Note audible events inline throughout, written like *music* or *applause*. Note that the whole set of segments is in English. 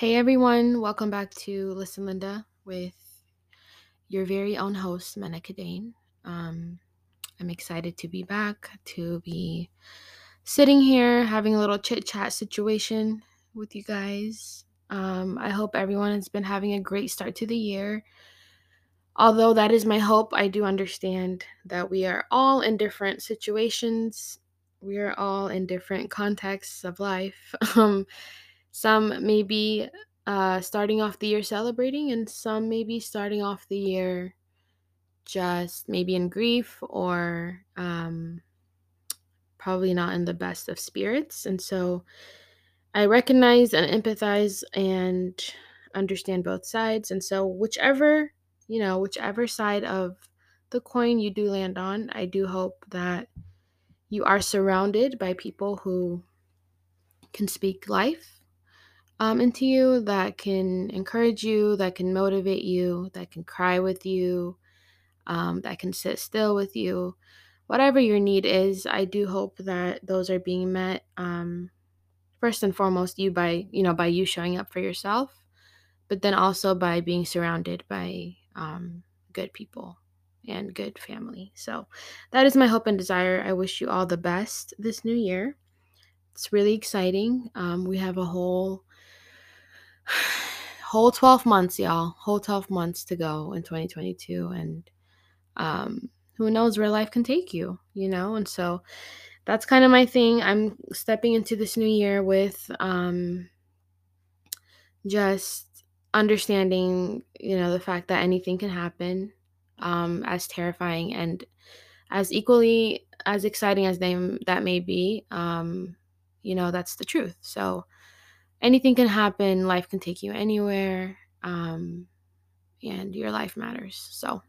Hey everyone, welcome back to Listen Linda with your very own host, Menaka Dane. Um, I'm excited to be back, to be sitting here having a little chit chat situation with you guys. Um, I hope everyone has been having a great start to the year. Although that is my hope, I do understand that we are all in different situations. We are all in different contexts of life. *laughs* Um, some may be uh, starting off the year celebrating, and some may be starting off the year just maybe in grief or um, probably not in the best of spirits. And so I recognize and empathize and understand both sides. And so, whichever, you know, whichever side of the coin you do land on, I do hope that you are surrounded by people who can speak life um, into you, that can encourage you, that can motivate you, that can cry with you, um, that can sit still with you. Whatever your need is, I do hope that those are being met. Um, first and foremost, you by you know by you showing up for yourself, but then also by being surrounded by um, good people and good family. So that is my hope and desire. I wish you all the best this new year. It's really exciting. Um, we have a whole whole 12 months, y'all. Whole 12 months to go in 2022. And um, who knows where life can take you, you know? And so that's kind of my thing. I'm stepping into this new year with um, just understanding, you know, the fact that anything can happen, um, as terrifying and as equally as exciting as they that may be. Um, you know, that's the truth. So anything can happen. Life can take you anywhere, um, and your life matters. So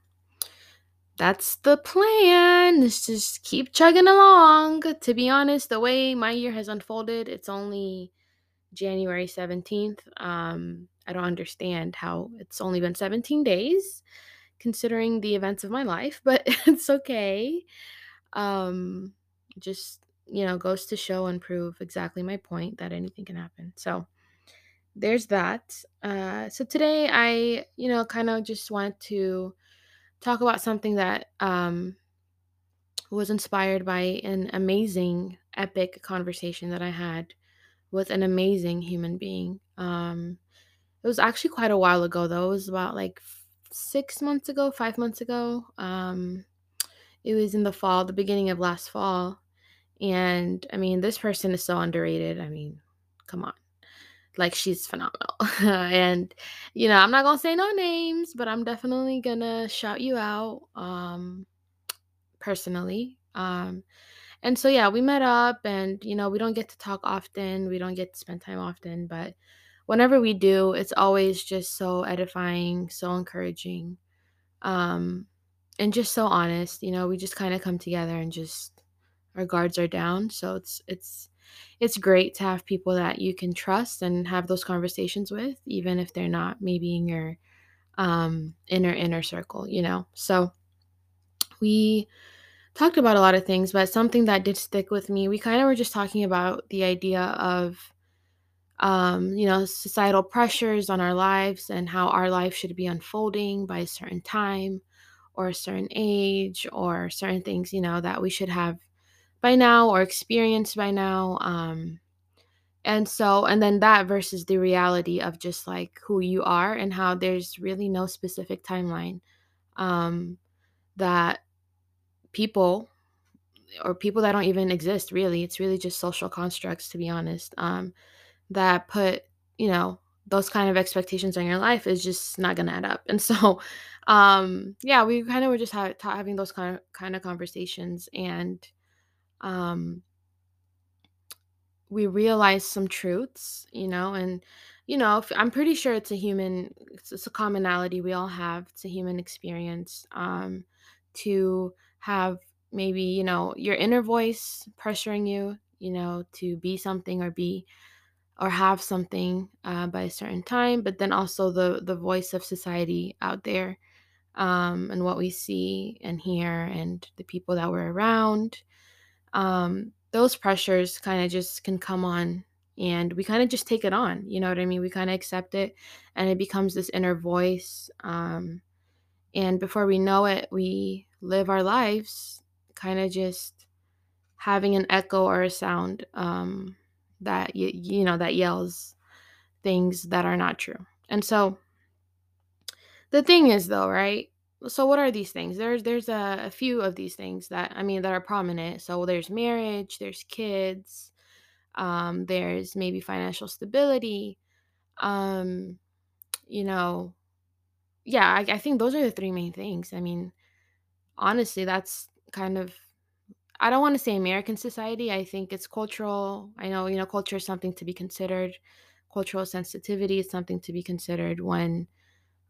that's the plan. Let's just keep chugging along. To be honest, the way my year has unfolded, it's only January 17th. Um, I don't understand how it's only been 17 days considering the events of my life, *laughs* but it's okay. Um, just, you know, goes to show and prove exactly my point that anything can happen. So there's that. Uh, so today I, you know, kind of just want to talk about something that um, was inspired by an amazing, epic conversation that I had with an amazing human being. Um, it was actually quite a while ago, though. It was about like six months ago, five months ago. Um, it was in the fall, the beginning of last fall. And I mean, this person is so underrated. I mean, come on. Like, she's phenomenal. *laughs* and, you know, I'm not going to say no names, but I'm definitely going to shout you out um, personally. Um, and so, yeah, we met up, and, you know, we don't get to talk often. We don't get to spend time often, but whenever we do, it's always just so edifying, so encouraging, um, and just so honest. You know, we just kind of come together and just our guards are down. So it's it's it's great to have people that you can trust and have those conversations with, even if they're not maybe in your um, inner inner circle. You know, so we talked about a lot of things, but something that did stick with me, we kind of were just talking about the idea of um, you know, societal pressures on our lives and how our life should be unfolding by a certain time or a certain age or certain things, you know, that we should have by now or experienced by now. Um, and so, and then that versus the reality of just like who you are and how there's really no specific timeline um, that people or people that don't even exist really, it's really just social constructs, to be honest. Um, that put, you know, those kind of expectations on your life is just not gonna add up. And so, *laughs* um, yeah, we kind of were just ha- having those kind of kind of conversations, and um, we realize some truths, you know, and you know, if, I'm pretty sure it's a human, it's, it's, a commonality we all have. It's a human experience um, to have maybe you know your inner voice pressuring you, you know, to be something or be or have something uh, by a certain time, but then also the the voice of society out there um, and what we see and hear and the people that we're around. Um, those pressures kind of just can come on and we kind of just take it on you know what i mean? We kind of accept it and it becomes this inner voice um, and before we know it we live our lives kind of just having an echo or a sound um, that you, you know that yells things that are not true. And so the thing is though right so what are these things? There's there's a, a few of these things that i mean that are prominent. So there's marriage there's kids um, there's maybe financial stability um, you know yeah I, I think those are the three main things. I mean honestly that's kind of i don't want to say american society. I think it's cultural. I know you know culture is something to be considered. Cultural sensitivity is something to be considered when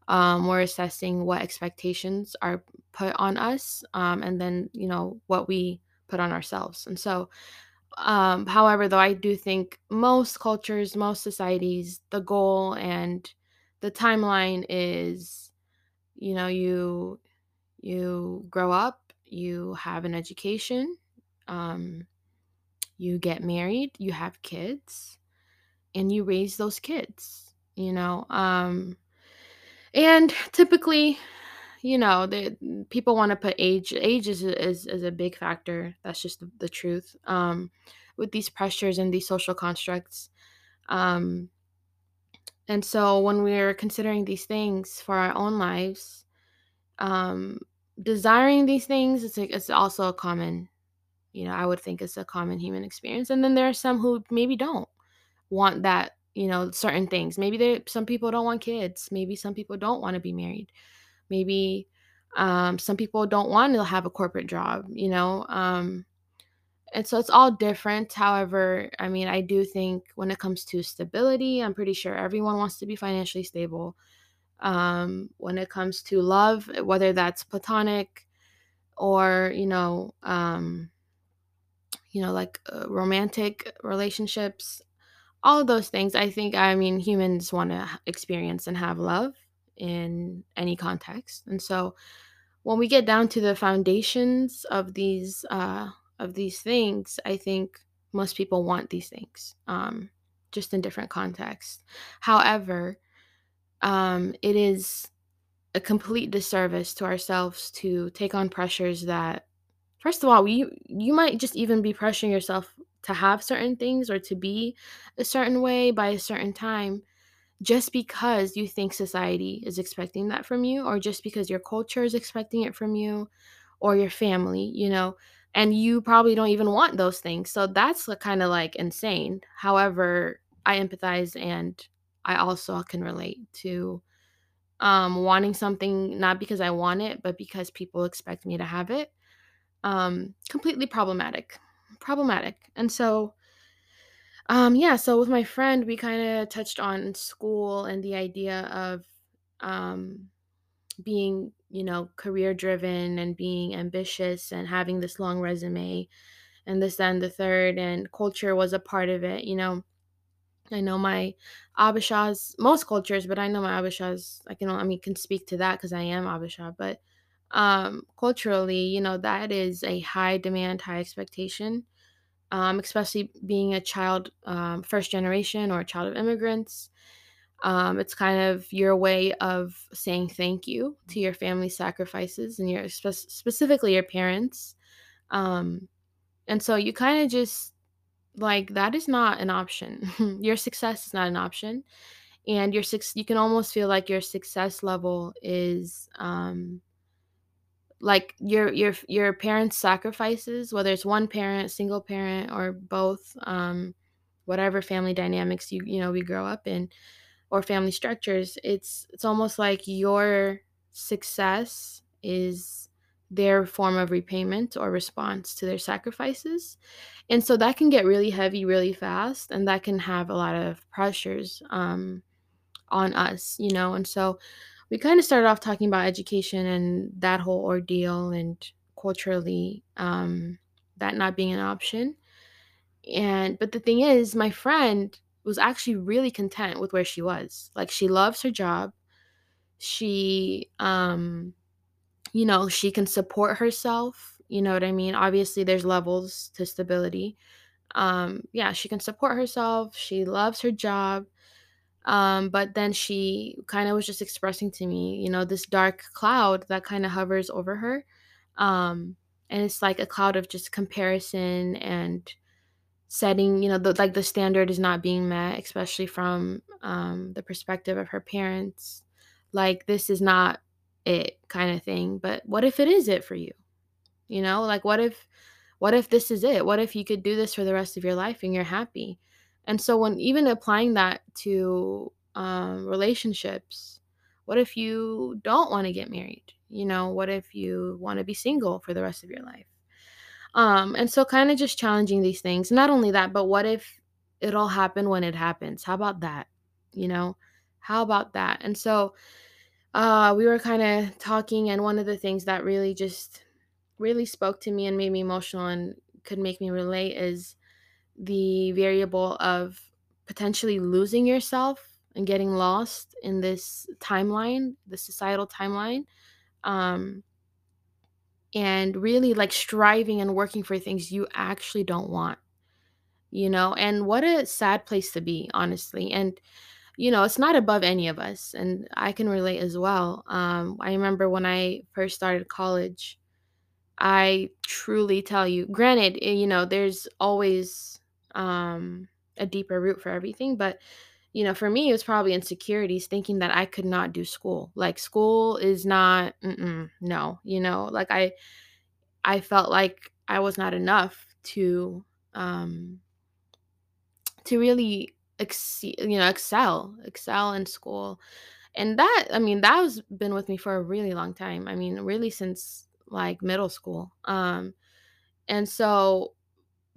um, we're assessing what expectations are put on us um, and then you know what we put on ourselves. And so um, however though i do think most cultures most societies the goal and the timeline is you know you you grow up you have an education um, you get married you have kids and you raise those kids you know um, and typically you know people want to put age age is, is is a big factor. That's just the, the truth. Um with these pressures and these social constructs um and so when we're considering these things for our own lives um desiring these things it's it's also a common you know i would think it's a common human experience. And then there are some who maybe don't want that you know certain things. Maybe there some people don't want kids. Maybe some people don't want to be married. Maybe um, some people don't want to have a corporate job you know um, and so it's all different. However i mean i do think when it comes to stability i'm pretty sure everyone wants to be financially stable. Um, when it comes to love whether that's platonic or you know um, you know like uh, romantic relationships all of those things i think i mean humans want to experience and have love in any context. And so when we get down to the foundations of these uh of these things i think most people want these things um just in different contexts. However um it is a complete disservice to ourselves to take on pressures that first of all you you might just even be pressuring yourself to have certain things or to be a certain way by a certain time just because you think society is expecting that from you or just because your culture is expecting it from you or your family you know and you probably don't even want those things. So that's kind of like insane. However i empathize and i also can relate to um wanting something not because i want it but because people expect me to have it um completely problematic problematic and so um yeah so with my friend we kind of touched on school and the idea of um being you know career driven and being ambitious and having this long resume and this and the third and culture was a part of it you know? I know my abishas most cultures but i know my abishas i can i mean can speak to that because i am Habesha but um culturally you know that is a high demand high expectation um, especially being a child um, first generation or a child of immigrants um, it's kind of your way of saying thank you to your family's sacrifices and your spe- specifically your parents um, and so you kind of just like that is not an option. *laughs* Your success is not an option and your six you can almost feel like your success level is um like your your your parents sacrifices whether it's one parent single parent or both um whatever family dynamics you you know we grow up in or family structures it's it's almost like your success is their form of repayment or response to their sacrifices. And so that can get really heavy really fast and that can have a lot of pressures um on us you know? And so we kind of started off talking about education and that whole ordeal and culturally um, that not being an option. And but the thing is, my friend was actually really content with where she was. Like she loves her job. She um you know, she can support herself, you know what I mean? Obviously there's levels to stability. Um, yeah, she can support herself. She loves her job. Um, but then she kind of was just expressing to me, you know, this dark cloud that kind of hovers over her. Um, and it's like a cloud of just comparison and setting, you know, the, like the standard is not being met, especially from um, the perspective of her parents. Like, this is not it kind of thing. But what if it is it for you? You know, like what if what if this is it? What if you could do this for the rest of your life and you're happy? And so when even applying that to um, relationships, what if you don't want to get married? You know, what if you want to be single for the rest of your life? Um, and so kind of just challenging these things. Not only that, but what if it all happened when it happens? How about that? You know, how about that? And so uh, we were kind of talking, and one of the things that really just really spoke to me and made me emotional and could make me relate is the variable of potentially losing yourself and getting lost in this timeline, the societal timeline. Um, and really like striving and working for things you actually don't want, you know? And what a sad place to be, honestly. And, you know, it's not above any of us. And I can relate as well. Um, I remember when I first started college, I truly tell you, granted, eh, you know, there's always um, a deeper root for everything, but you know, for me, it was probably insecurities, thinking that I could not do school. Like school is not, no, you know, like I, I felt like I was not enough to, um, to really, ex- you know, excel, excel in school, and that, I mean, that was been with me for a really long time. I mean, really since like middle school. Um, and so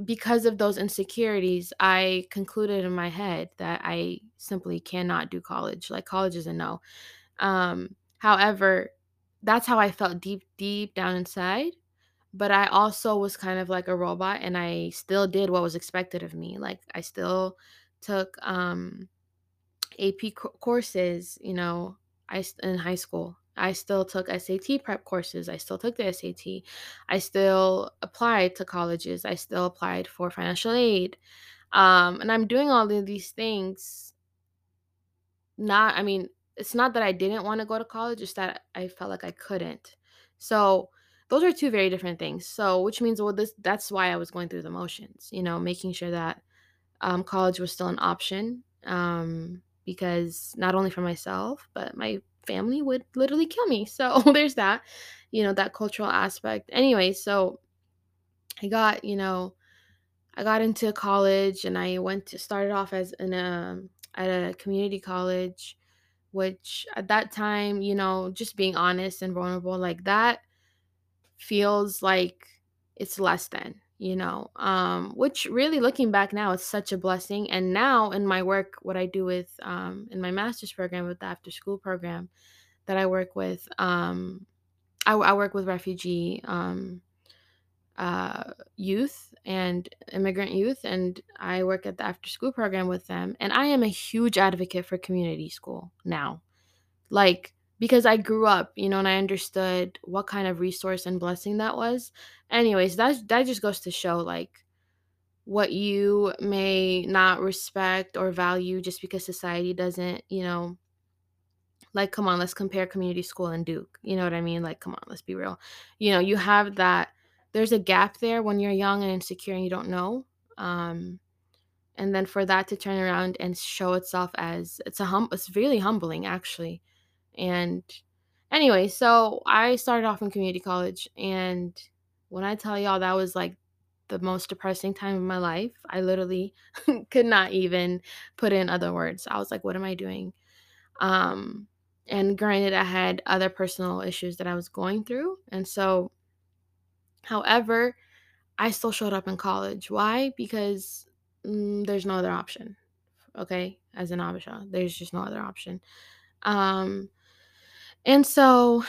because of those insecurities, I concluded in my head that I simply cannot do college. Like college is a no. Um, however, that's how I felt deep, deep down inside. But I also was kind of like a robot and I still did what was expected of me. Like I still took um AP co- courses, you know, I in high school. I still took SAT prep courses. I still took the SAT. I still applied to colleges. I still applied for financial aid. Um, and I'm doing all of these things. Not, I mean, it's not that I didn't want to go to college, it's that I felt like I couldn't. So those are two very different things. So, which means, well, this that's why I was going through the motions, you know, making sure that um, college was still an option um, because not only for myself, but my family would literally kill me. *laughs* So there's that, you know, that cultural aspect. Anyway, so I got, you know, I got into college and I went to started off as in a at a community college, which at that time, you know, just being honest and vulnerable like that feels like it's less than, you know, um, which really looking back now is such a blessing. And now in my work, what I do with um, in my master's program with the after school program that I work with, um, I, I work with refugee um, uh, youth and immigrant youth, and I work at the after school program with them. And I am a huge advocate for community school now like, because I grew up, you know, and I understood what kind of resource and blessing that was. Anyways, that that just goes to show like what you may not respect or value just because society doesn't, you know, like come on, let's compare community school and Duke. You know what I mean? Like come on, let's be real. You know, you have that there's a gap there when you're young and insecure and you don't know. Um and then for that to turn around and show itself as it's a hum it's really humbling actually and anyway, so I started off in community college. And when I tell y'all that was like the most depressing time of my life, I literally *laughs* could not even put in other words. I was like, what am I doing? Um, and granted, I had other personal issues that I was going through. And so, however, I still showed up in college. Why? Because mm, there's no other option. Okay. As an Habesha, there's just no other option. Um, And so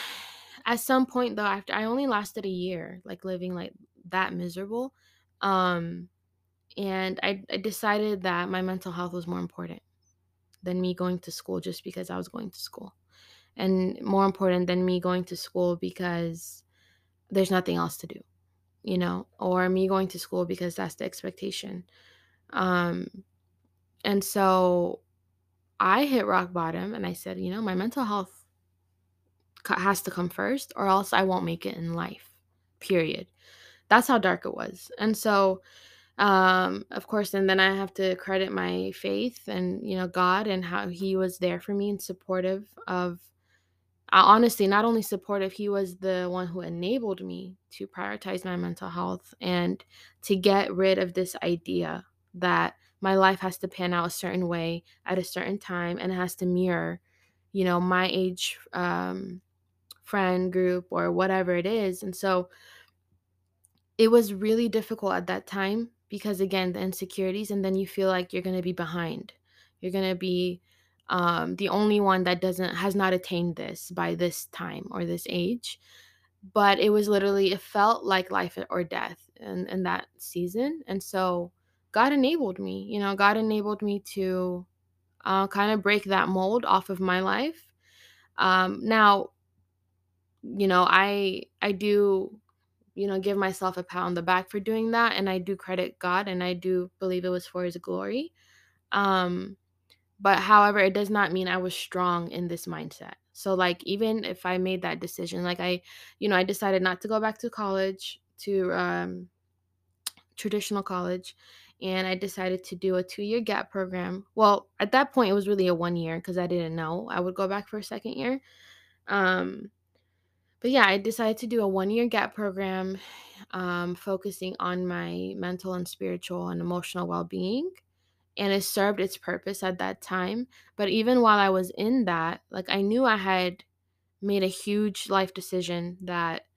at some point though, after I only lasted a year, like living like that miserable. Um, and I, I decided that my mental health was more important than me going to school just because I was going to school. And more important than me going to school because there's nothing else to do. you know, or me going to school because that's the expectation. Um, and so I hit rock bottom and I said, you know, my mental health has to come first or else I won't make it in life. Period. That's how dark it was. And so um of course and then I have to credit my faith and you know God and how he was there for me and supportive of uh, honestly not only supportive he was the one who enabled me to prioritize my mental health and to get rid of this idea that my life has to pan out a certain way at a certain time and it has to mirror you know my age um friend group or whatever it is and so it was really difficult at that time because again the insecurities and then you feel like you're going to be behind. You're going to be um, the only one that doesn't has not attained this by this time or this age. But it was literally it felt like life or death in, in that season and so god enabled me you know god enabled me to uh, kind of break that mold off of my life. Um, now you know i i do you know give myself a pat on the back for doing that and i do credit god and i do believe it was for his glory um but however it does not mean i was strong in this mindset. So like even if i made that decision like i you know i decided not to go back to college to um traditional college and i decided to do a two year gap program. Well at that point it was really a one year because i didn't know i would go back for a second year um but yeah, I decided to do a one year gap program um, focusing on my mental and spiritual and emotional well being. And it served its purpose at that time. But even while I was in that, like I knew I had made a huge life decision that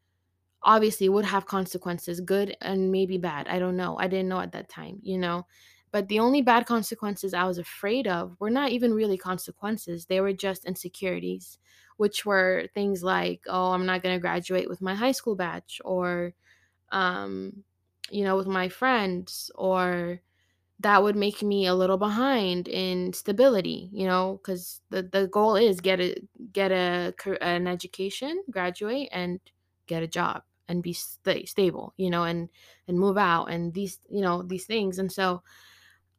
obviously would have consequences, good and maybe bad. I don't know. I didn't know at that time, you know. But the only bad consequences I was afraid of were not even really consequences, they were just insecurities, which were things like, oh, I'm not going to graduate with my high school batch, or, um, you know, with my friends, or that would make me a little behind in stability, you know, because the, the goal is get a get a an education, graduate, and get a job and be st- stable, you know, and and move out and these you know these things, and so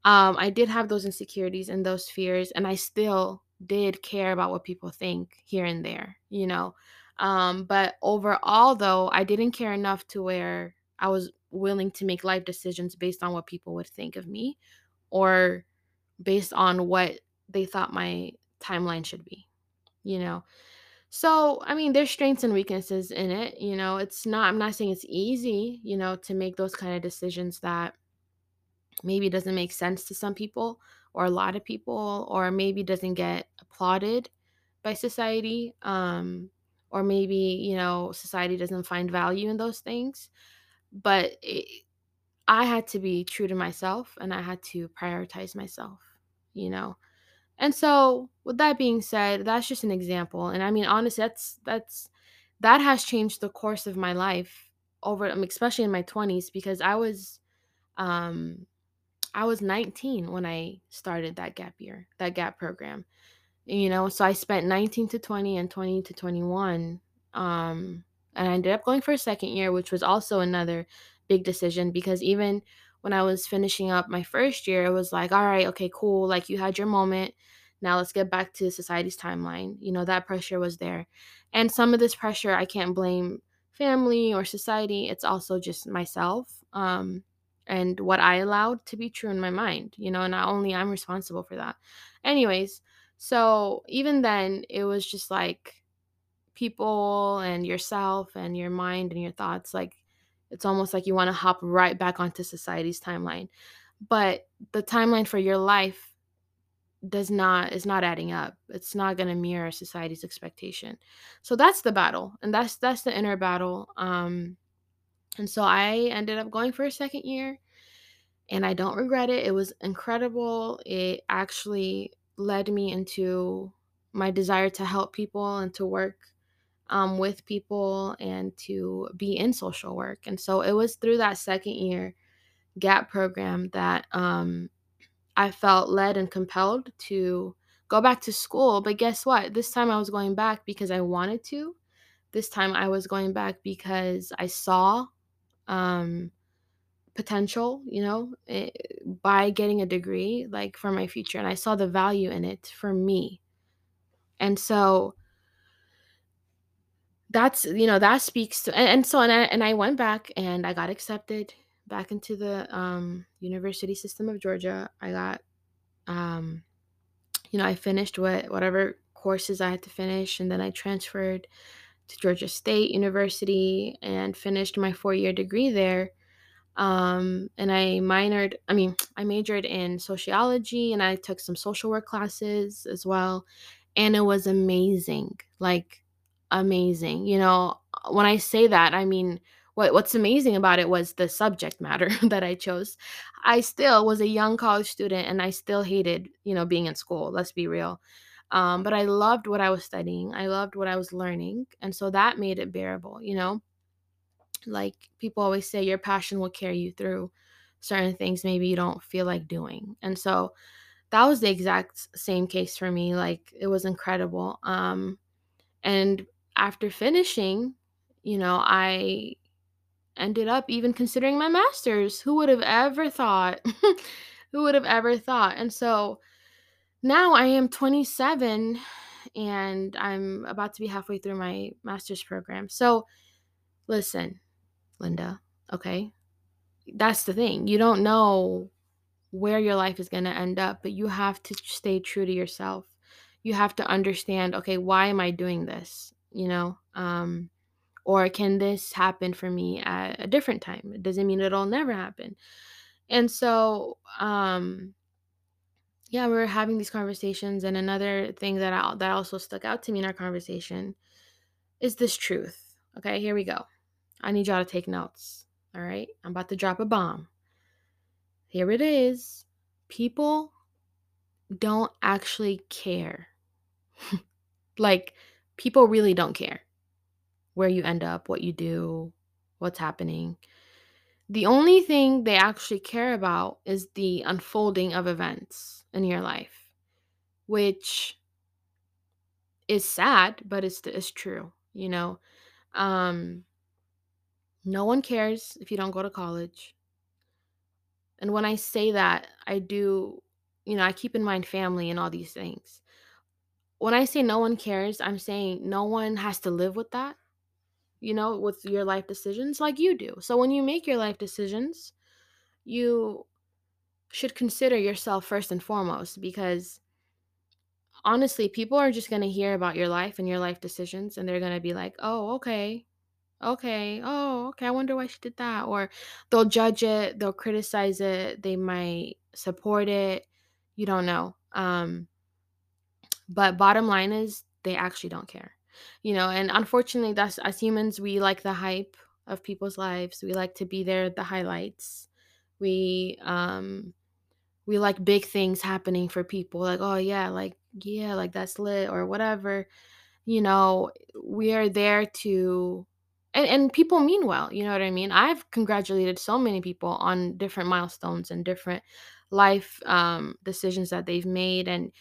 um, I did have those insecurities and those fears, and I still did care about what people think here and there, you know. Um, but overall, though, I didn't care enough to where I was willing to make life decisions based on what people would think of me or based on what they thought my timeline should be, you know. So, I mean, there's strengths and weaknesses in it, you know. It's not, I'm not saying it's easy, you know, to make those kind of decisions that maybe doesn't make sense to some people or a lot of people or maybe doesn't get applauded by society um or maybe you know society doesn't find value in those things. But it, i had to be true to myself and i had to prioritize myself you know? And so with that being said that's just an example and i mean honestly that's that's that has changed the course of my life over especially in my 20s because i was um I was 19 when I started that gap year, that gap program. You know, so I spent 19 to 20 and 20 to 21. Um, and I ended up going for a second year, which was also another big decision because even when I was finishing up my first year, it was like, all right, okay, cool. Like you had your moment. Now let's get back to society's timeline. You know, that pressure was there. And some of this pressure, I can't blame family or society. It's also just myself. Um, and what I allowed to be true in my mind, you know, and not only I'm responsible for that. Anyways, so even then, it was just like people and yourself and your mind and your thoughts, like it's almost like you want to hop right back onto society's timeline. But the timeline for your life does not is not adding up. It's not going to mirror society's expectation. So that's the battle. And that's that's the inner battle. Um and so I ended up going for a second year and I don't regret it. It was incredible. It actually led me into my desire to help people and to work um, with people and to be in social work. And so it was through that second year GAP program that um, I felt led and compelled to go back to school. But guess what? This time I was going back because I wanted to. This time I was going back because I saw um, potential, you know, eh, by getting a degree, like for my future. And I saw the value in it for me. And so that's, you know, that speaks to, and, and so, and I, and I went back and I got accepted back into the um, university system of Georgia. I got, um, you know, I finished what whatever courses I had to finish, and then I transferred to Georgia State University and finished my four year degree there. Um, and I minored, I mean, *tsk* I majored in sociology and I took some social work classes as well. And it was amazing, like amazing. You know, when I say that, I mean, what, what's amazing about it was the subject matter *laughs* that I chose. I still was a young college student and I still hated, you know, being in school. Let's be real. Um, but I loved what I was studying. I loved what I was learning. And so that made it bearable, you know? Like people always say, your passion will carry you through certain things maybe you don't feel like doing. And so that was the exact same case for me. Like it was incredible. Um, and after finishing, you know, I ended up even considering my master's. Who would have ever thought? *laughs* Who would have ever thought? And so now I am 27 and I'm about to be halfway through my master's program. So listen, Linda, okay? That's the thing. You don't know where your life is going to end up, but you have to stay true to yourself. You have to understand, okay, why am I doing this? You know, um, or can this happen for me at a different time? It doesn't mean it'll never happen. And so, um, yeah, we were having these conversations, and another thing that I, that also stuck out to me in our conversation is this truth. Okay, here we go. I need y'all to take notes. All right, I'm about to drop a bomb. Here it is. People don't actually care. *laughs* like, people really don't care where you end up, what you do, what's happening. The only thing they actually care about is the unfolding of events in your life, which is sad, but it's, it's true, you know. Um, no one cares if you don't go to college. And when I say that, I do, you know, I keep in mind family and all these things. When I say no one cares, I'm saying no one has to live with that, you know, with your life decisions like you do. So when you make your life decisions, you should consider yourself first and foremost because honestly, people are just going to hear about your life and your life decisions and they're going to be like, "Oh, okay. Okay. Oh, okay. I wonder why she did that." Or they'll judge it, they'll criticize it, they might support it. You don't know. Um but bottom line is they actually don't care. You know, and unfortunately that's as humans we like the hype of people's lives. We like to be there the highlights. We um we like big things happening for people like oh yeah like yeah like that's lit or whatever you know we are there to and, and people mean well you know what i mean i've congratulated so many people on different milestones and different life um, decisions that they've made and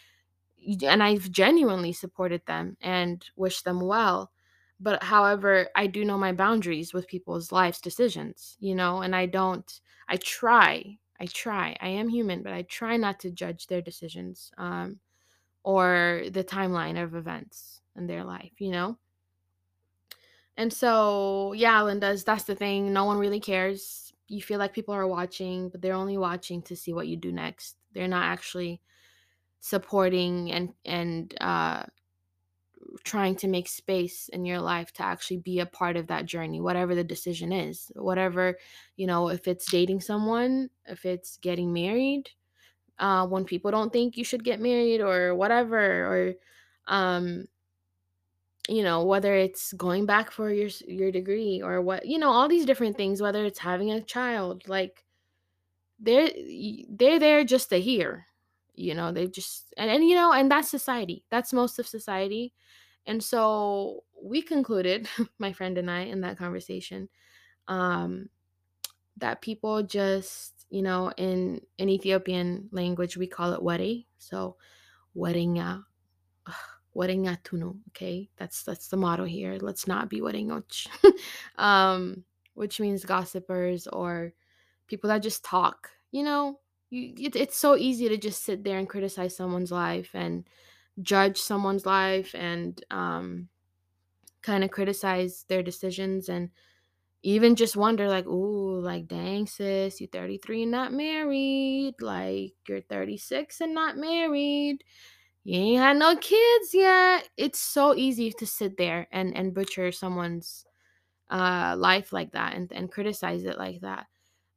and i've genuinely supported them and wished them well but however i do know my boundaries with people's lives decisions you know and i don't i try i try i am human but i try not to judge their decisions um, or the timeline of events in their life you know and so, yeah, Linda's that's the thing. No one really cares. You feel like people are watching, but they're only watching to see what you do next. They're not actually supporting and and uh trying to make space in your life to actually be a part of that journey whatever the decision is whatever you know if it's dating someone if it's getting married uh when people don't think you should get married or whatever or um you know whether it's going back for your your degree or what you know all these different things whether it's having a child like they're they're there just to hear you know they just and, and you know and that's society that's most of society. And so we concluded *laughs* my friend and i in that conversation um that people just you know in in ethiopian language we call it wedding so wedding wedding atuno okay? That's that's the motto here. Let's not be wedding *laughs* um which means gossipers or people that just talk. You know, you, it, it's so easy to just sit there and criticize someone's life and judge someone's life and um, kind of criticize their decisions and even just wonder like ooh like dang sis you're 33 and not married. Like you're 36 and not married. You ain't had no kids yet. It's so easy to sit there and and butcher someone's uh life like that and and criticize it like that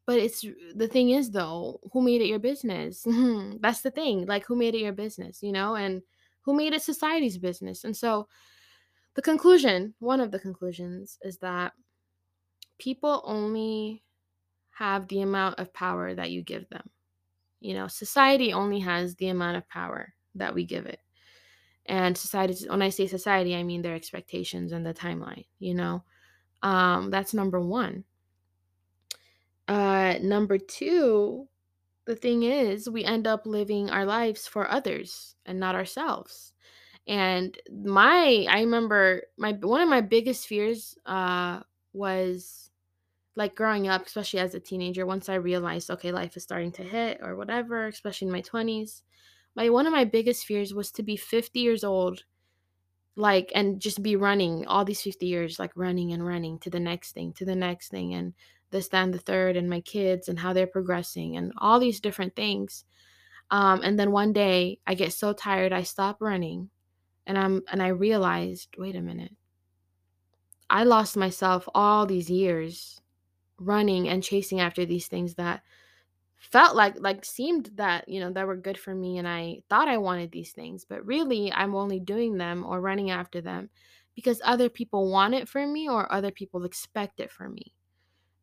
but it's the thing is though who made it your business *laughs* that's the thing like who made it your business you know and who made it society's business and so the conclusion one of the conclusions is that people only have the amount of power that you give them. You know, society only has the amount of power that we give it. And society, when I say society, I mean their expectations and the timeline, you know. Um, that's number one. Uh, number two, the thing is, we end up living our lives for others and not ourselves. And my, I remember my one of my biggest fears uh, was like growing up, especially as a teenager, once I realized, okay, life is starting to hit or whatever, especially in my 20s, my one of my biggest fears was to be 50 years old, like, and just be running all these 50 years, like running and running to the next thing, to the next thing, and this, that, the third, and my kids and how they're progressing and all these different things. Um, and then one day I get so tired, I stop running and I'm and I realized, wait a minute. I lost myself all these years running and chasing after these things that felt like like seemed that you know that were good for me and i thought i wanted these things but really i'm only doing them or running after them because other people want it for me or other people expect it from me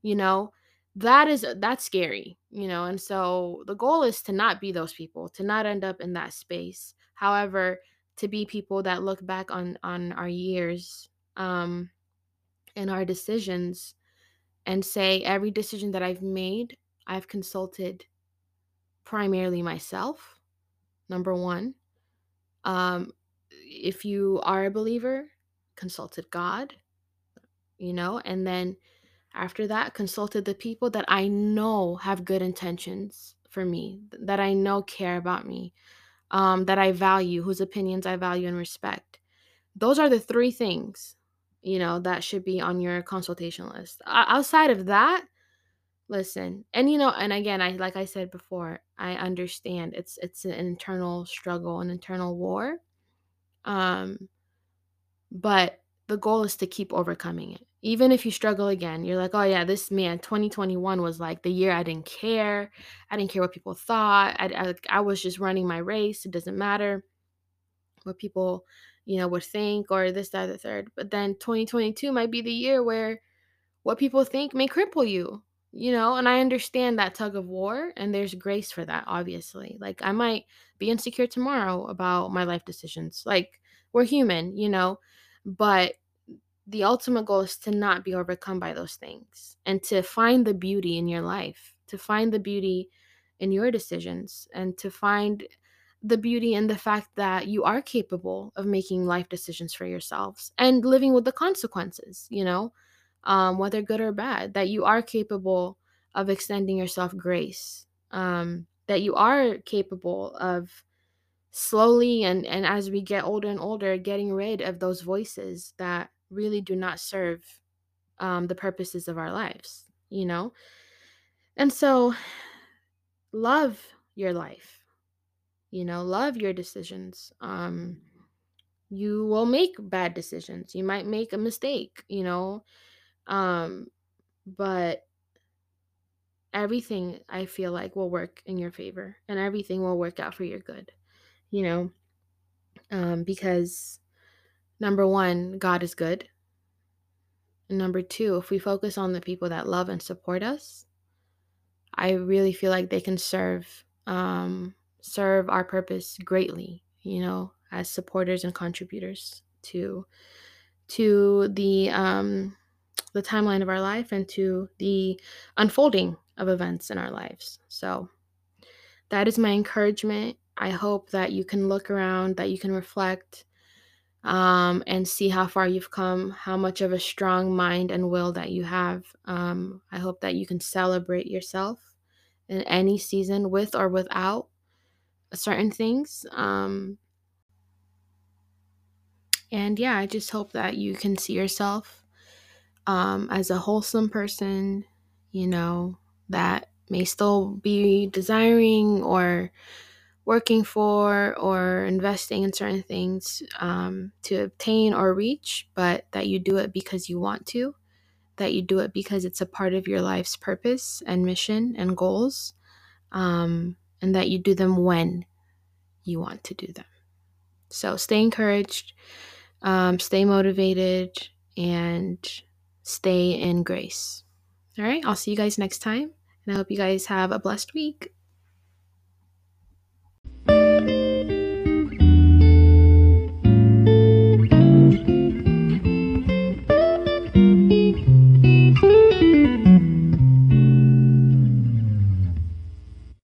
you know that is that's scary you know and so the goal is to not be those people to not end up in that space however to be people that look back on on our years um and our decisions and say every decision that I've made, I've consulted primarily myself. Number one, um, if you are a believer, consulted God, you know, and then after that, consulted the people that I know have good intentions for me, that I know care about me, um, that I value, whose opinions I value and respect. Those are the three things, you know, that should be on your consultation list. O- outside of that, Listen, and you know, and again, I like I said before, I understand it's it's an internal struggle, an internal war. Um, but the goal is to keep overcoming it. Even if you struggle again, you're like, "Oh yeah, this man 2021 was like the year I didn't care. I didn't care what people thought. I I, I was just running my race. It doesn't matter what people, you know, would think or this that the third. But then 2022 might be the year where what people think may cripple you you know and i understand that tug of war and there's grace for that obviously like i might be insecure tomorrow about my life decisions like we're human you know but the ultimate goal is to not be overcome by those things and to find the beauty in your life to find the beauty in your decisions and to find the beauty in the fact that you are capable of making life decisions for yourselves and living with the consequences you know um, whether good or bad, that you are capable of extending yourself grace, um, that you are capable of slowly and, and as we get older and older, getting rid of those voices that really do not serve um, the purposes of our lives, you know? And so, love your life, you know, love your decisions. Um, you will make bad decisions. You might make a mistake, you know, um, but everything I feel like will work in your favor and everything will work out for your good, you know, um, because number one, God is good. And number two, if we focus on the people that love and support us, I really feel like they can serve um, serve our purpose greatly, you know, as supporters and contributors to to the um, the timeline of our life and to the unfolding of events in our lives. So that is my encouragement. I hope that you can look around, that you can reflect, um, and see how far you've come, how much of a strong mind and will that you have. Um, I hope that you can celebrate yourself in any season with or without certain things. Um, and yeah, I just hope that you can see yourself um, as a wholesome person, you know, that may still be desiring or working for or investing in certain things um, to obtain or reach, but that you do it because you want to, that you do it because it's a part of your life's purpose and mission and goals, um, and that you do them when you want to do them. So stay encouraged, um, stay motivated, and stay in grace. All right, I'll see you guys next time, and I hope you guys have a blessed week.